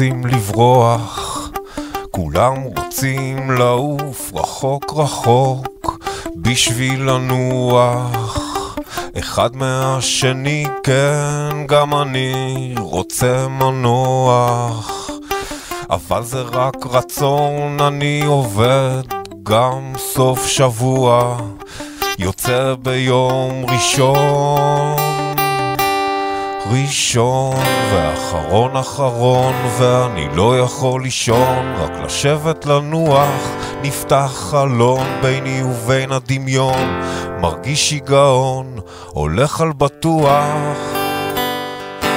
רוצים לברוח, כולם רוצים לעוף רחוק רחוק בשביל לנוח. אחד מהשני, כן, גם אני רוצה מנוח. אבל זה רק רצון, אני עובד גם סוף שבוע, יוצא ביום ראשון. ראשון ואחרון אחרון ואני לא יכול לישון רק לשבת לנוח. נפתח חלון ביני ובין הדמיון מרגיש שיגעון הולך על בטוח.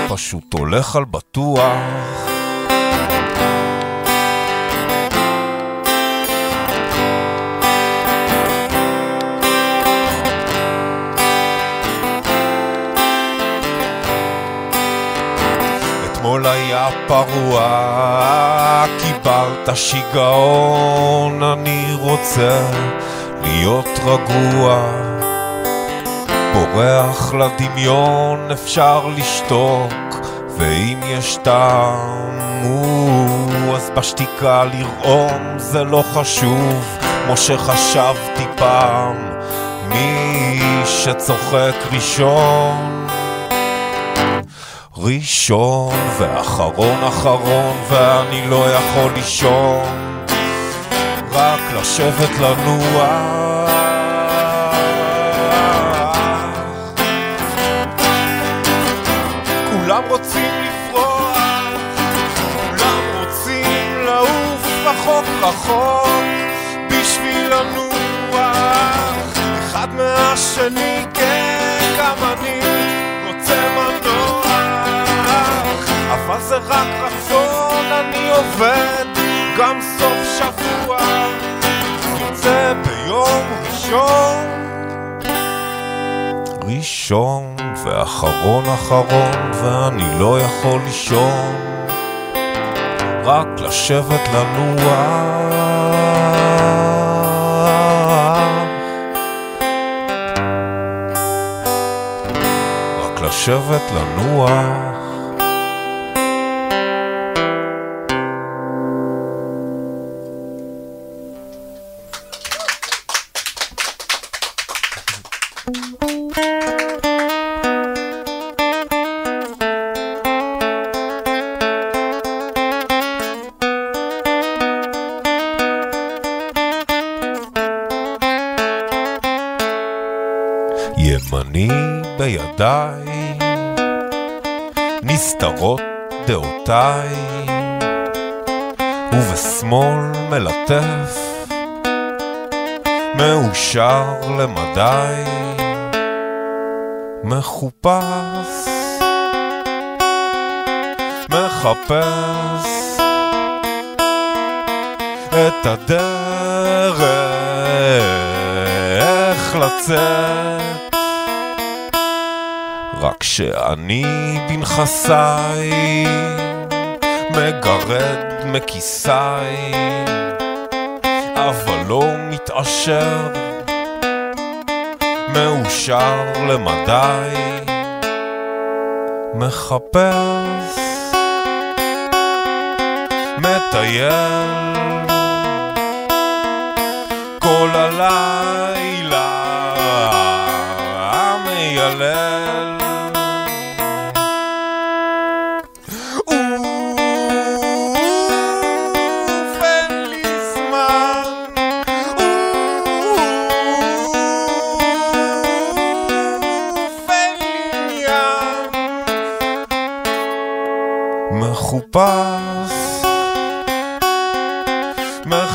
פשוט הולך על בטוח אתמול היה פרוע, קיבלת שיגעון, אני רוצה להיות רגוע. בורח לדמיון, אפשר לשתוק, ואם יש טעם, אז בשתיקה לרעום זה לא חשוב, כמו שחשבתי פעם, מי שצוחק ראשון. ראשון ואחרון אחרון ואני לא יכול לישון. רק לשבת לנוח כולם רוצים לפרוח כולם רוצים לעוף רחוק רחוק בשביל לנוח אחד מהשני רק רצון, אני עובד גם סוף שבוע. יוצא ביום ראשון. ראשון ואחרון אחרון ואני לא יכול לישון. רק לשבת לנוח לשבת לנוח מאושר למדי, מחופש, מחפש את הדרך לצאת. רק שאני בנכסיי מגרד מכיסיי אבל לא מתעשר מאושר למדי מחפש מטייל כל הלילה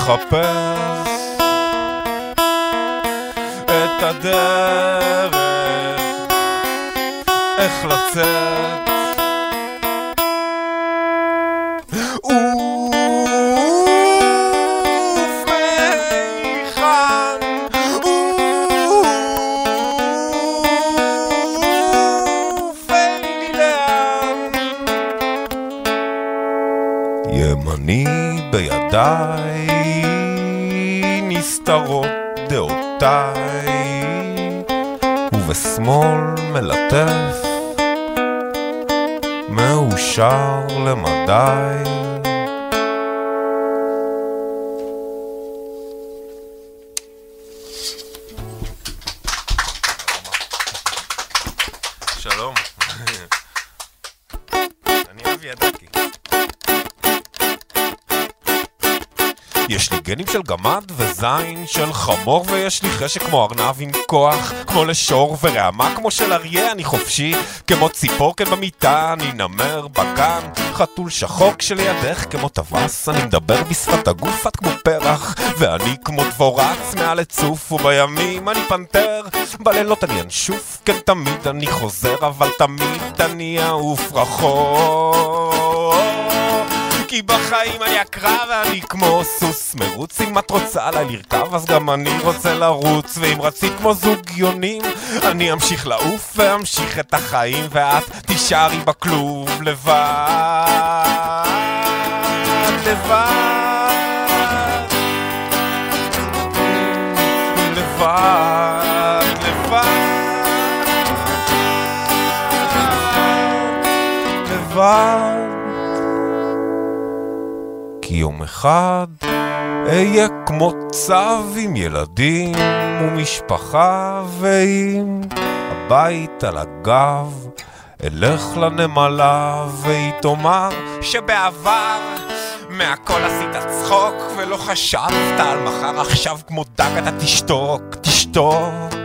מחפש את הדרך, איך לצאת. למדי. שלום. אני אבי הדקי. יש לי גנים של גמד וזין של חמור ויש לי חשק כמו ארנב עם כוח כמו לשור ורעמה כמו של אריה אני חופשי כמו ציפור כן במיטה אני נמר בגן חתול שחור כשלידך כמו טווס אני מדבר בשפת הגוף את כמו פרח ואני כמו דבורץ מעל הצוף ובימים אני פנתר בלילות אני אנשוף כן תמיד אני חוזר אבל תמיד אני אעוף רחוק כי בחיים אני אקרא ואני כמו סוס. מרוץ אם את רוצה עליי לרכב אז גם אני רוצה לרוץ. ואם רצית כמו זוג יונים אני אמשיך לעוף ואמשיך את החיים ואת תישארי בכלוב לבד לבד. לבד לבד. לבד כי יום אחד אהיה כמו צב עם ילדים ומשפחה ועם הבית על הגב. אלך לנמלה והיא תאמר שבעבר מהכל עשית צחוק ולא חשבת על מחר עכשיו כמו דג אתה תשתוק, תשתוק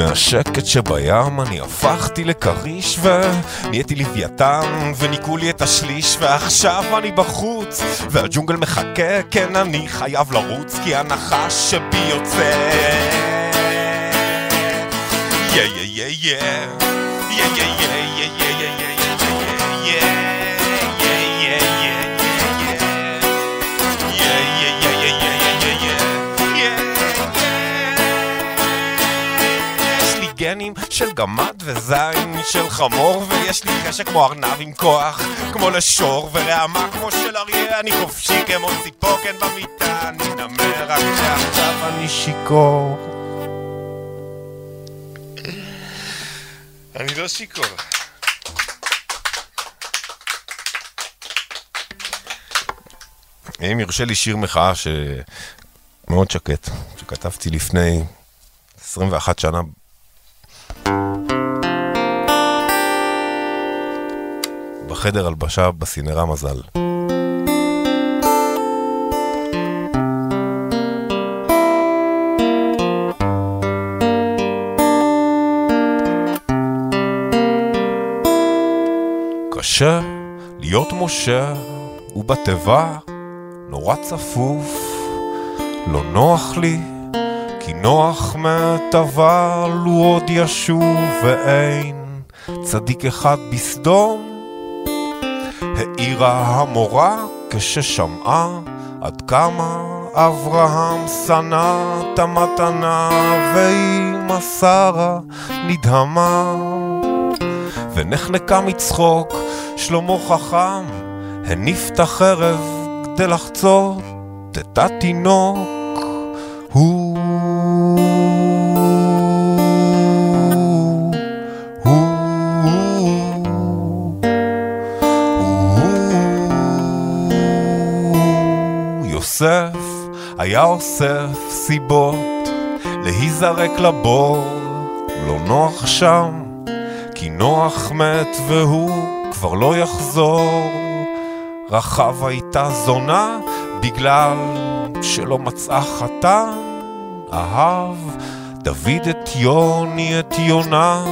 מהשקט שבים אני הפכתי לכריש ונהייתי לוויתן וניקו לי את השליש ועכשיו אני בחוץ. והג'ונגל מחכה כן אני חייב לרוץ כי הנחש שבי יוצא. יא יא יא יא של גמד וזין של חמור ויש לי חשק כמו ארנב עם כוח כמו לשור ורעמה כמו של אריה. אני חופשי כמו ציפור כן במיטה אני נמר רק שעכשיו אני שיכור. אני לא שיכור. אם יורשה לי שיר מחאה שמאוד שקט, שכתבתי לפני 21 שנה בחדר הלבשה בסינרה מזל. קשה להיות משה ובתיבה נורא צפוף, לא נוח לי כי נוח מת אבל הוא עוד ישוב ואין צדיק אחד בסדום העירה המורה כששמעה עד כמה אברהם שנא את המתנה ואמא שרה נדהמה. ונחנקה מצחוק שלמה חכם הניף את החרב כדי לחצות את התינוק. הוא יוסף היה אוסף סיבות להיזרק לבור, לא נוח שם, כי נוח מת והוא כבר לא יחזור. רחב הייתה זונה בגלל שלא מצאה חתן, אהב דוד את יוני את יונה,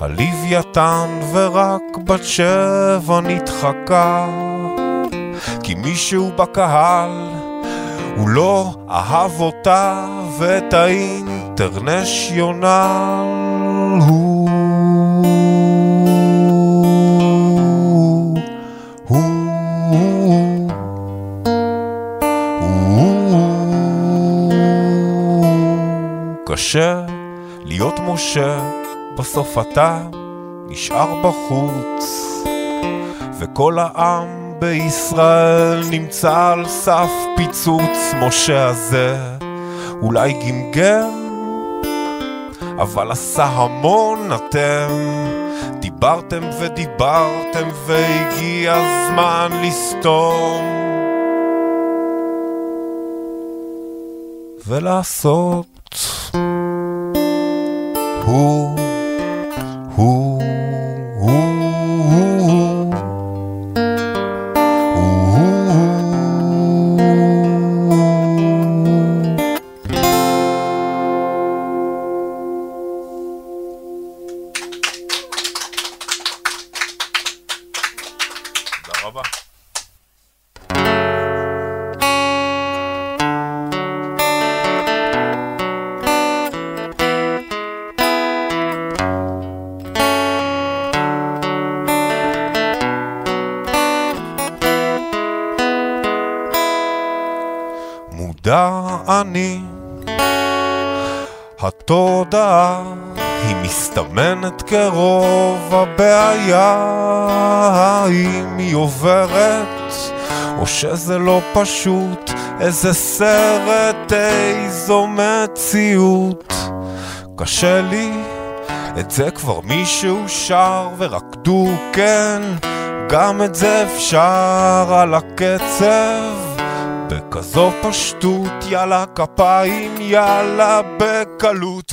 הלוויתן ורק בת שבע נדחקה. כי מישהו בקהל הוא לא אהב אותה ואת האינטרנשיונל הוא. קשה להיות משה, בסוף אתה נשאר בחוץ וכל העם בישראל נמצא על סף פיצוץ משה הזה אולי גמגם אבל עשה המון אתם. דיברתם ודיברתם והגיע הזמן לסתום. ולעשות הוא, אני, התודעה היא מסתמנת כרוב הבעיה, האם היא עוברת, או שזה לא פשוט, איזה סרט, איזו מציאות. קשה לי, את זה כבר מישהו שר ורקדו, כן, גם את זה אפשר על הקצב. בכזו פשטות, יאללה כפיים, יאללה בקלות.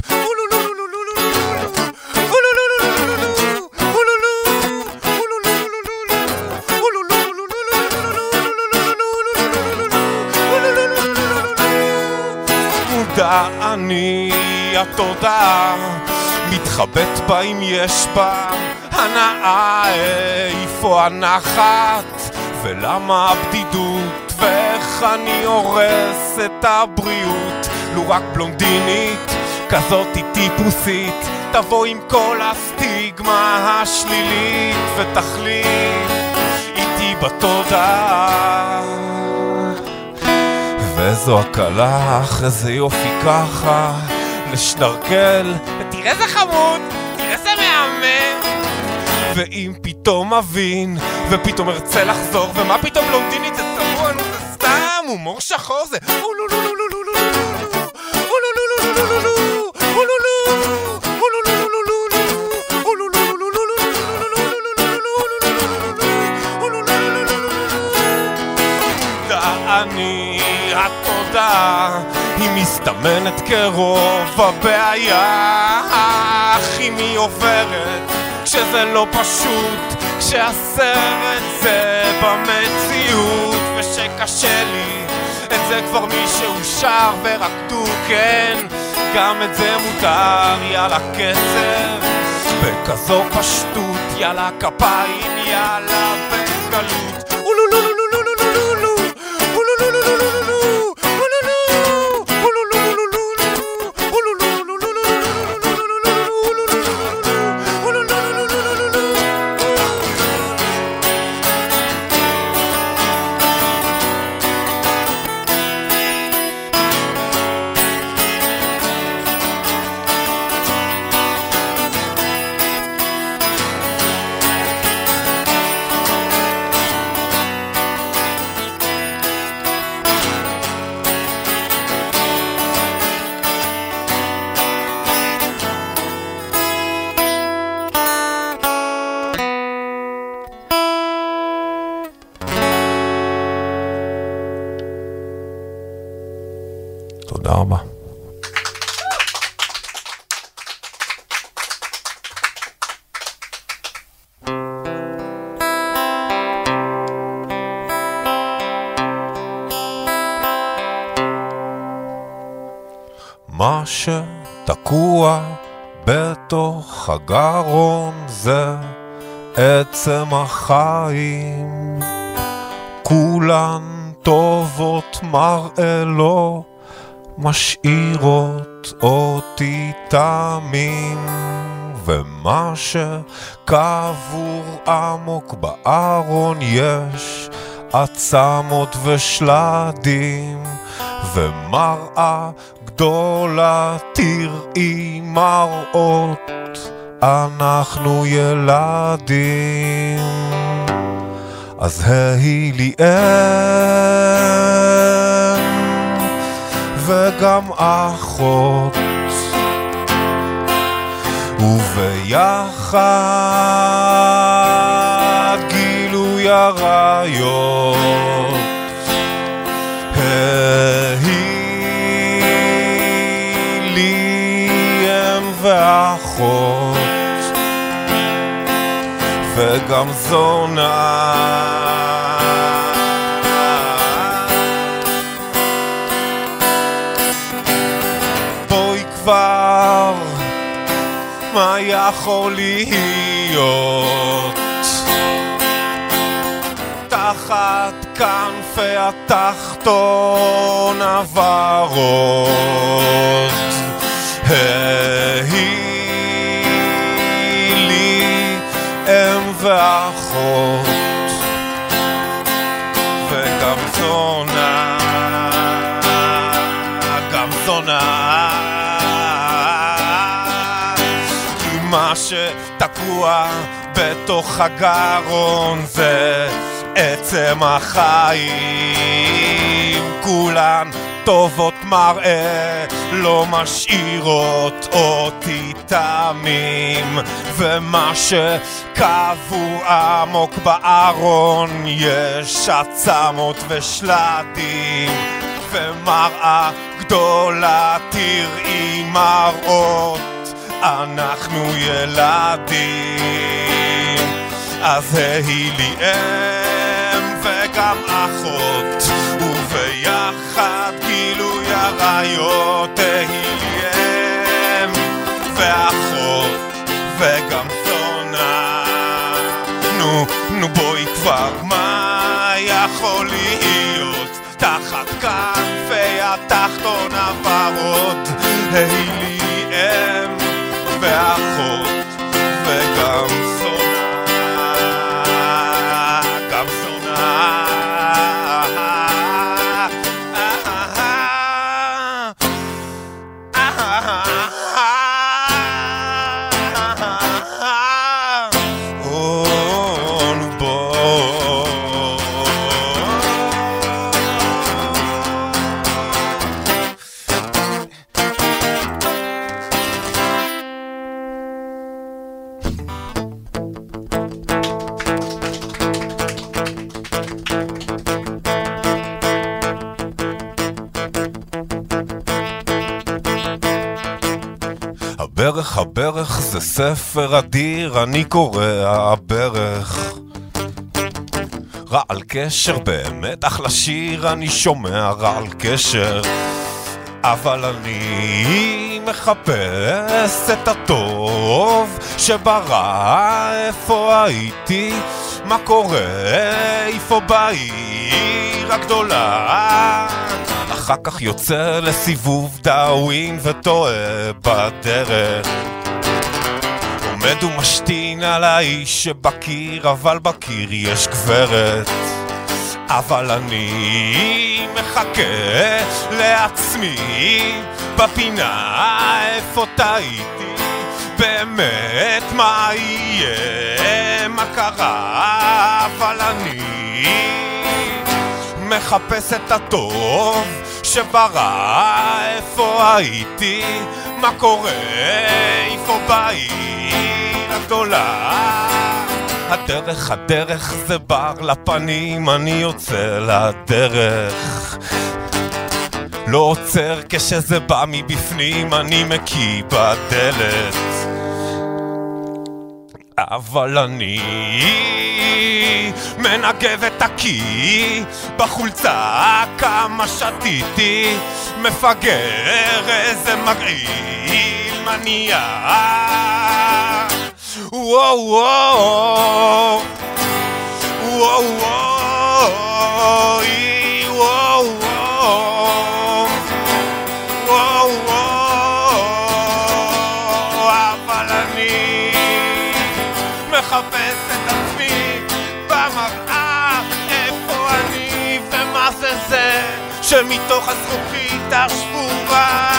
אני התודעה מתחבט בה אם יש בה הנאה איפה הנחת? ולמה הבדידות ואיך אני הורס את הבריאות? לו רק בלונדינית כזאתי טיפוסית. תבוא עם כל הסטיגמה השלילית ותחליט איתי בתודעה ואיזו הקלה, אחרי זה יופי ככה, לשנרקל, ותראה איזה חמוד, תראה איזה מהמם. ואם פתאום אבין, ופתאום ארצה לחזור, ומה פתאום צבוע, נו זה סתם, הומור שחור זה... היא מסתמנת כרוב הבעיה. אך אם היא עוברת כשזה לא פשוט כשהסרט זה במציאות ושקשה לי. את זה כבר מישהו שר ורקדו כן? גם את זה מותר יאללה קצב בכזו פשטות יאללה כפיים יאללה בקלות שתקוע בתוך הגרון זה עצם החיים. כולן טובות מראה לא משאירות אותי תמים. ומה שקבור עמוק בארון יש עצמות ושלדים. ומראה גדולה תראי מראות אנחנו ילדים. אז ההי לי אם וגם אחות. וביחד גילוי עריות ואחות וגם זונה בואי כבר, מה יכול להיות? תחת כנפי התחתון הוורוד היא לי אם ואחות וגם זונה גם זונה. כי מה שתקוע בתוך הגרון זה עצם החיים כולן טובות מראה לא משאירות אותי תמים. ומה שקבוע עמוק בארון יש עצמות ושלטים. ומראה גדולה תראי מראות אנחנו ילדים. אז היא לי אם וגם אחות וביחד גילוי עריות היא לי אם ואחות וגם זונה. נו, נו בואי כבר, מה יכול להיות? תחת כנפי התחתון הוורוד היא לי אם ואחות וגם זונה ספר אדיר, אני קורא הברך. רעל קשר באמת אחלה שיר, אני שומע רעל קשר. אבל אני מחפש את הטוב שברא, איפה הייתי, מה קורה, איפה בעיר הגדולה. אחר כך יוצא לסיבוב דאווין וטועה בדרך. עומד ומשתין על האיש שבקיר, אבל בקיר יש גברת. אבל אני מחכה לעצמי בפינה איפה טעיתי? באמת מה יהיה, מה קרה? אבל אני מחפש את הטוב שברא איפה הייתי מה קורה איפה בעיר הגדולה הדרך, הדרך זה בר לפנים, אני יוצא לדרך. לא עוצר כשזה בא מבפנים, אני מקיא בדלת. אבל אני מנגב את הקיא בחולצה כמה שתיתי מפגר איזה מגעיל מניאק וואו וואו וואו וואו שמתוך הזכוכית השבורה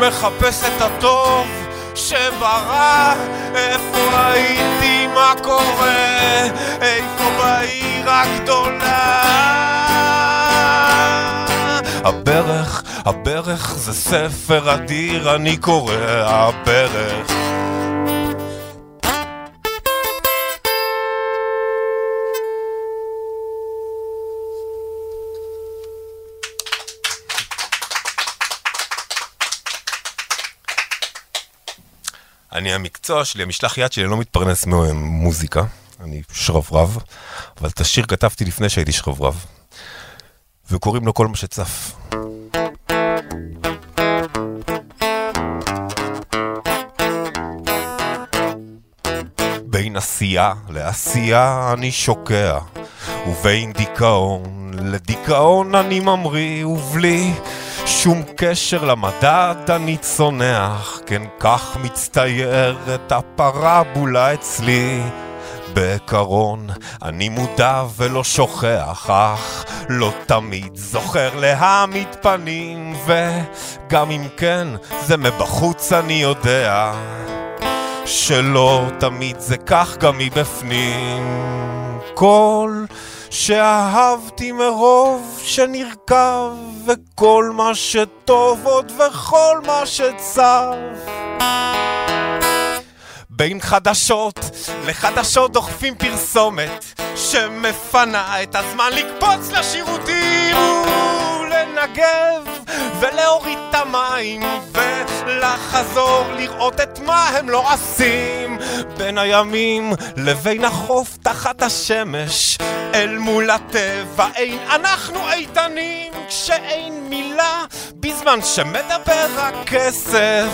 מחפש את הטוב שברע, איפה הייתי, מה קורה, איפה בעיר הגדולה הברך, הברך זה ספר אדיר, אני קורא הברך. אני המקצוע שלי, המשלח יד שלי, אני לא מתפרנס ממוזיקה, אני שרברב, אבל את השיר כתבתי לפני שהייתי שרברב, וקוראים לו כל מה שצף. בין עשייה לעשייה אני שוקע, ובין דיכאון לדיכאון אני ממריא, ובלי שום קשר למדד אני צונח, כן כך מצטיירת הפרבולה אצלי. בעקרון אני מודע ולא שוכח, אך לא תמיד זוכר להעמיד פנים, וגם אם כן, זה מבחוץ אני יודע, שלא תמיד זה כך גם מבפנים. כל שאהבתי מרוב שנרקב, וכל מה שטוב עוד וכל מה שצף. בין חדשות לחדשות דוחפים פרסומת שמפנה את הזמן לקפוץ לשירותים ולנגב ולהוריד את המים ולחזור לראות את מה הם לא עושים. בין הימים לבין החוף תחת השמש אל מול הטבע אין. אנחנו איתנים כשאין מילה בזמן שמדבר הכסף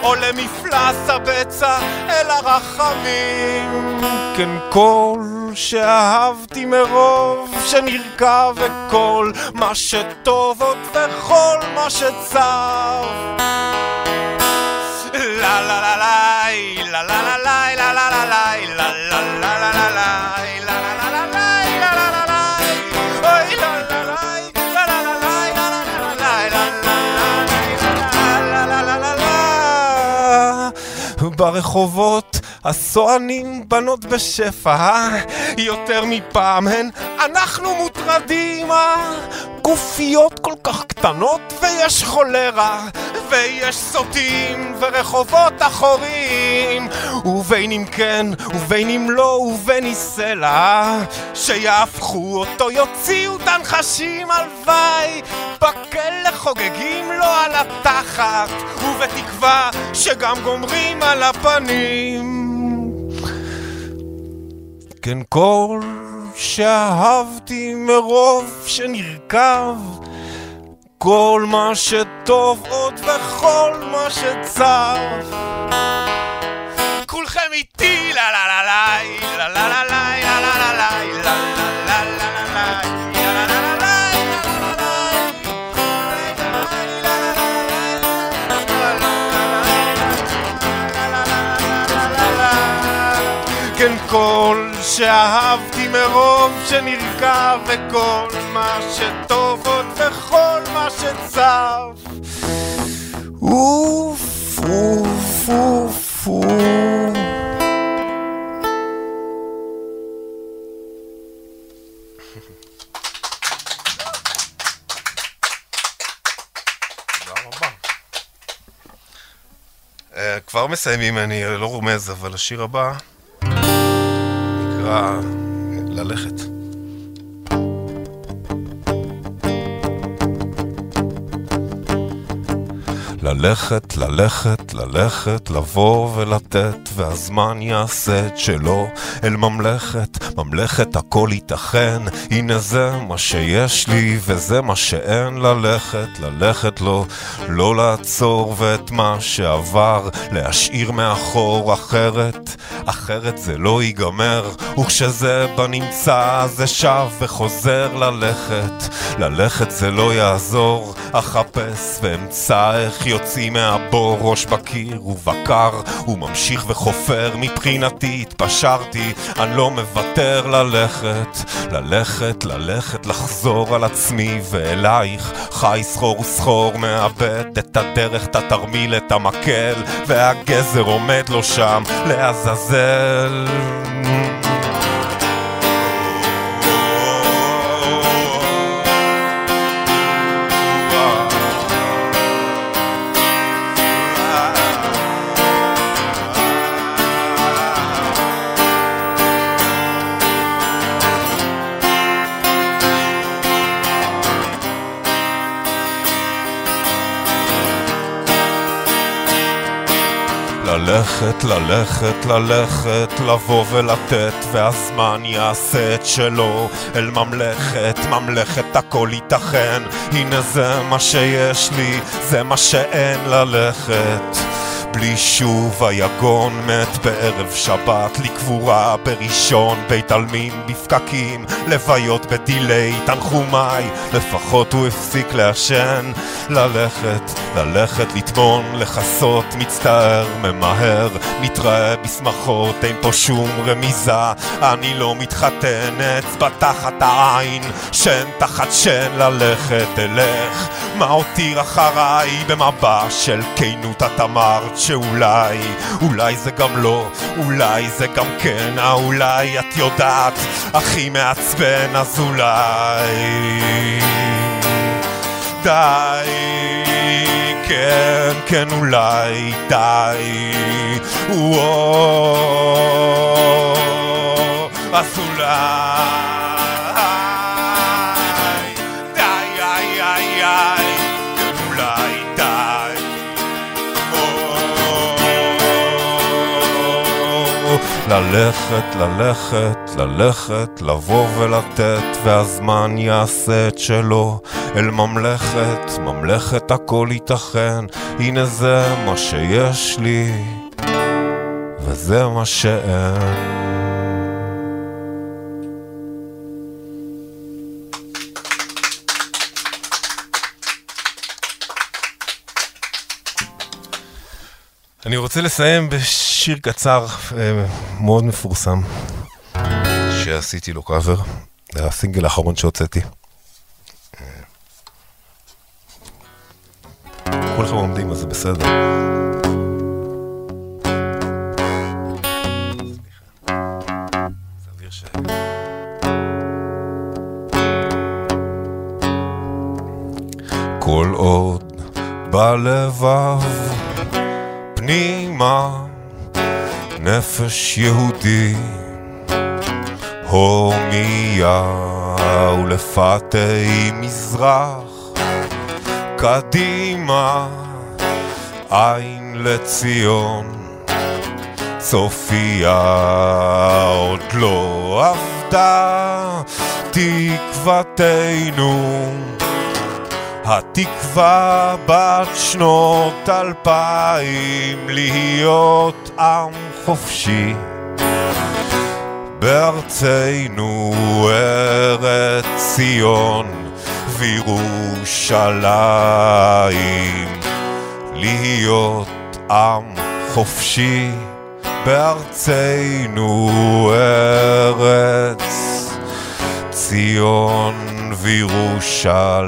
עולה מפלס הבצע אל הרחמים. כן כל שאהבתי מרוב שנרקע וכל מה שטוב עוד וכל מה שצר. לה לה לה לה לה לה לה לה ברחובות הסוענים בנות בשפע יותר מפעם הן אנחנו מוטרדים גופיות כל כך קטנות ויש חולרה ויש סוטים ורחובות אחורים ובין אם כן ובין אם לא ובין אם סלע שיהפכו אותו יוציאו את הנחשים הלוואי. בכלא חוגגים לו על התחת ובתקווה שגם גומרים על הפנים. כן כל שאהבתי מרוב שנרקב כל מה שטוב עוד וכל מה שצר כולכם איתי לה לה לה לה לה לה לה לה לה לה לה לה לה כן כל שאהבתי מרוב שנרקע וכל מה שטוב עוד וכל מה שצף אוף אוף אוף אוף כבר מסיימים, אני לא רומז, אבל השיר הבא נקרא ללכת. ללכת, ללכת, ללכת, לבוא ולתת, והזמן יעשה את שלו. אל ממלכת, ממלכת הכל ייתכן, הנה זה מה שיש לי וזה מה שאין ללכת, ללכת לו, לא לעצור ואת מה שעבר להשאיר מאחור אחרת, אחרת זה לא ייגמר, וכשזה בנמצא זה שב וחוזר ללכת, ללכת זה לא יעזור, אחפש ואמצא איך יוציא מהבור ראש בקיר ובקר, הוא ממשיך וחופר מבחינתי התפשרתי, אני לא מוותר ללכת, ללכת, ללכת, לחזור על עצמי ואלייך. חי סחור וסחור, מאבד את הדרך, את התרמיל, את המקל, והגזר עומד לו שם לעזאזל. ללכת, ללכת, ללכת, לבוא ולתת, והזמן יעשה את שלו אל ממלכת, ממלכת הכל ייתכן, הנה זה מה שיש לי, זה מה שאין ללכת. בלי שוב היגון מת בערב שבת לקבורה בראשון בית עלמין בפקקים לוויות בדיליי תנחומיי לפחות הוא הפסיק לעשן ללכת, ללכת לטמון, לכסות מצטער, ממהר נתראה בשמחות, אין פה שום רמיזה אני לא מתחתן, אצבע תחת העין שן תחת שן ללכת אלך מה אותיר אחריי במבע של כנות את אמרת שאולי, אולי זה גם לא, אולי זה גם כן, האולי את יודעת, הכי מעצבן אז אולי. די, כן, כן אולי די, וואו, אז אולי ללכת, ללכת, ללכת, לבוא ולתת, והזמן יעשה את שלו אל ממלכת, ממלכת הכל ייתכן, הנה זה מה שיש לי, וזה מה שאין. אני רוצה לסיים בשיר קצר אה, מאוד מפורסם שעשיתי לו קאבר, הסינגל האחרון שהוצאתי. כולכם עומדים אז זה בסדר. כל עוד בלבב פנימה נפש יהודי הומיה ולפתי מזרח קדימה עין לציון צופיה עוד לא עבדה תקוותנו התקווה בת שנות אלפיים להיות עם חופשי. בארצנו ארץ ציון וירושלים להיות עם חופשי. בארצנו ארץ ציון וירושלים